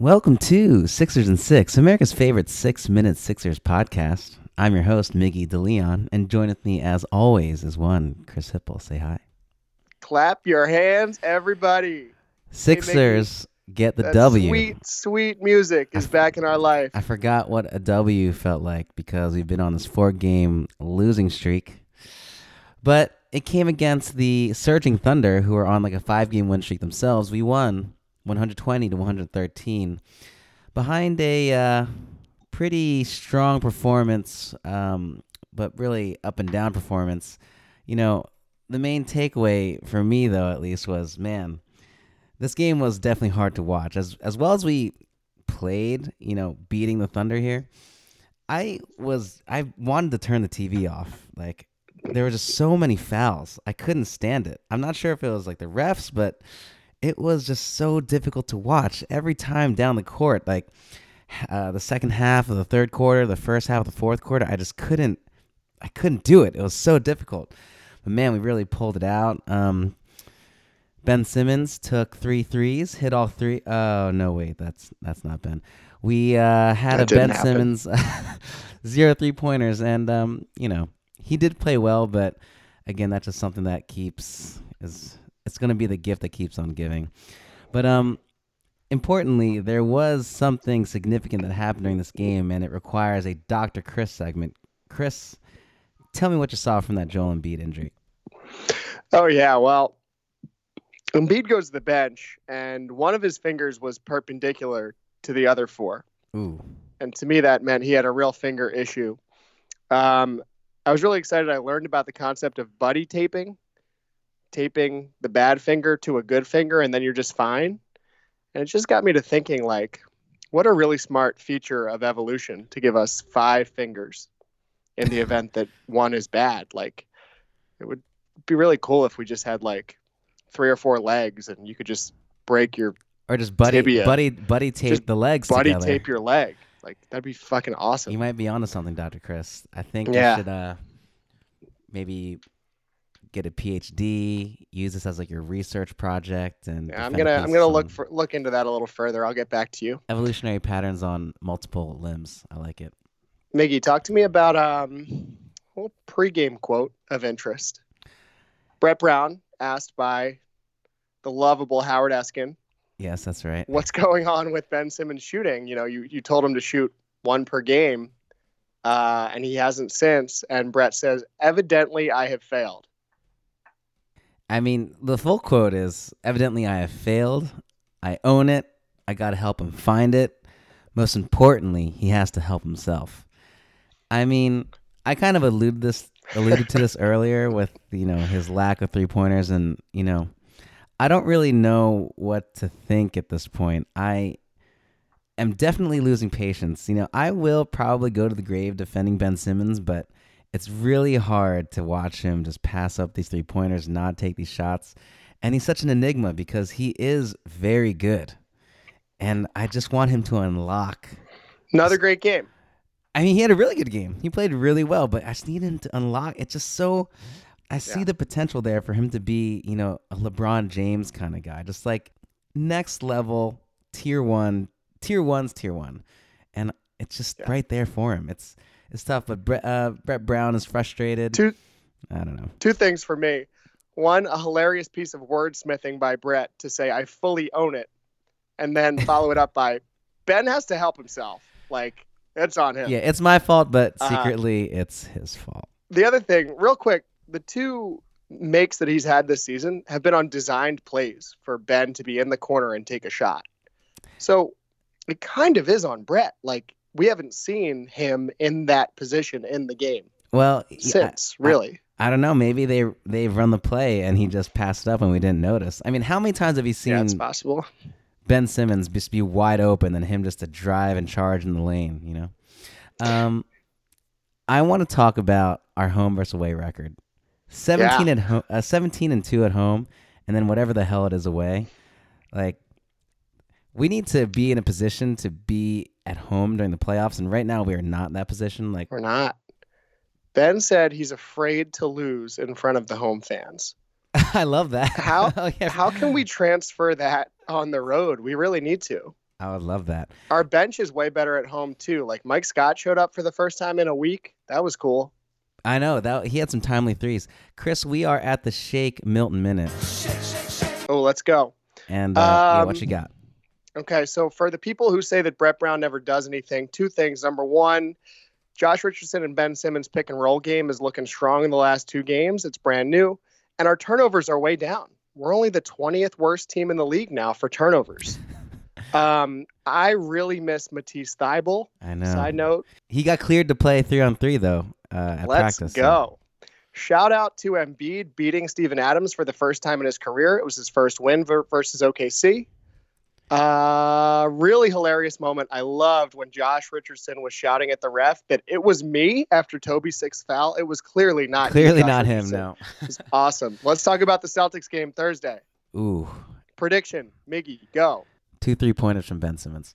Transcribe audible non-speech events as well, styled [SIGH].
Welcome to Sixers and Six, America's favorite six minute Sixers podcast. I'm your host, Miggy DeLeon, and join with me as always is one, Chris Hipple. Say hi. Clap your hands, everybody. Sixers get the That W. Sweet, sweet music is back in our life. I forgot what a W felt like because we've been on this four game losing streak. But it came against the Surging Thunder, who are on like a five game win streak themselves. We won 120 to 113 behind a uh, pretty strong performance, um, but really up and down performance. You know, the main takeaway for me, though, at least, was man, this game was definitely hard to watch. As as well as we played, you know, beating the Thunder here, I was I wanted to turn the TV off. Like there were just so many fouls. I couldn't stand it. I'm not sure if it was like the refs, but it was just so difficult to watch every time down the court. Like uh, the second half of the third quarter, the first half of the fourth quarter, I just couldn't. I couldn't do it. It was so difficult. But man, we really pulled it out. Um, Ben Simmons took three threes, hit all three. Oh no, wait, that's that's not Ben. We uh, had That a Ben happen. Simmons [LAUGHS] zero three pointers, and um, you know he did play well, but again, that's just something that keeps is it's going to be the gift that keeps on giving. But um, importantly, there was something significant that happened during this game, and it requires a Dr. Chris segment. Chris, tell me what you saw from that Joel Embiid injury. Oh yeah, well, Embiid goes to the bench, and one of his fingers was perpendicular to the other four, Ooh, and to me that meant he had a real finger issue. Um, I was really excited. I learned about the concept of buddy taping, taping the bad finger to a good finger, and then you're just fine. And it just got me to thinking, like, what a really smart feature of evolution to give us five fingers in the [LAUGHS] event that one is bad. Like, it would be really cool if we just had like three or four legs and you could just break your or just buddy, Tibia. buddy, buddy tape Just the legs buddy together. tape your leg. Like, that'd be fucking awesome. You might be onto something, Dr. Chris. I think Yeah. you should uh, maybe get a PhD, use this as like your research project, and Yeah, I'm gonna I'm gonna look for look into that a little further. I'll get back to you. evolutionary patterns on multiple limbs. I like it. Miggy, talk to me about um a little pregame quote of interest. Brett Brown asked by the lovable Howard Eskin, Yes, that's right. what's going on with Ben Simmons shooting? You know, you, you told him to shoot one per game, uh, and he hasn't since. And Brett says, evidently I have failed. I mean, the full quote is evidently I have failed. I own it. I got to help him find it. Most importantly, he has to help himself. I mean, I kind of alluded this alluded to this [LAUGHS] earlier with, you know, his lack of three-pointers and, you know, I don't really know what to think at this point. I am definitely losing patience. You know, I will probably go to the grave defending Ben Simmons, but it's really hard to watch him just pass up these three pointers, not take these shots. And he's such an enigma because he is very good. And I just want him to unlock. Another great game. I mean, he had a really good game. He played really well, but I just need him to unlock. It's just so. I see Yeah. the potential there for him to be, you know, a LeBron James kind of guy, just like next level, tier one, tier one's tier one, and it's just Yeah. right there for him. It's it's tough, but Brett, uh, Brett Brown is frustrated. Two I don't know. two things for me. One, a hilarious piece of wordsmithing by Brett to say I fully own it, and then [LAUGHS] follow it up by Ben has to help himself. Like it's on him. Yeah, it's my fault, but Uh, secretly it's his fault. The other thing, real quick, the two makes that he's had this season have been on designed plays for Ben to be in the corner and take a shot. So it kind of is on Brett. Like we haven't seen him in that position in the game Well, yeah, since, really. I don't know. Maybe they they've run the play and he just passed it up and we didn't notice. I mean, how many times have you yeah, it's seen possible. Ben Simmons just be wide open and him just to drive and charge in the lane? You know. Um, I want to talk about our home versus away record. Seventeen at home, uh, seventeen and two at home, and then whatever the hell it is away. Like, we need to be in a position to be at home during the playoffs, and right now we are not in that position. Like, We're not. Ben said he's afraid to lose in front of the home fans. [LAUGHS] I love that. How [LAUGHS] Oh, yeah. how can we transfer that on the road? We really need to. I would love that. Our bench is way better at home too. Like Mike Scott showed up for the first time in a week. That was cool. I know that he had some timely threes. Chris, we are at the Shake Milton minute, Oh, let's go. and uh, yeah, what Um, you got? Okay, so for the people who say that Brett Brown never does anything, two things. Number one, Josh Richardson and Ben Simmons pick and roll game is looking strong in the last two games. It's brand new, and our turnovers are way down. We're only the 20th worst team in the league now for turnovers. [LAUGHS] um, I really miss Matisse Thybulle. I know. Side note, He got cleared to play three on three though uh, at let's practice. so- go. Shout out to Embiid beating Steven Adams for the first time in his career. It was his first win versus OKC. Uh, really hilarious moment. I loved when Josh Richardson was shouting at the ref that it was me after Toby six foul. It was clearly not. Clearly not him. No. Awesome. [LAUGHS] Let's talk about the Celtics game Thursday. Ooh, Prediction, Miggy, go. two three pointers from Ben Simmons.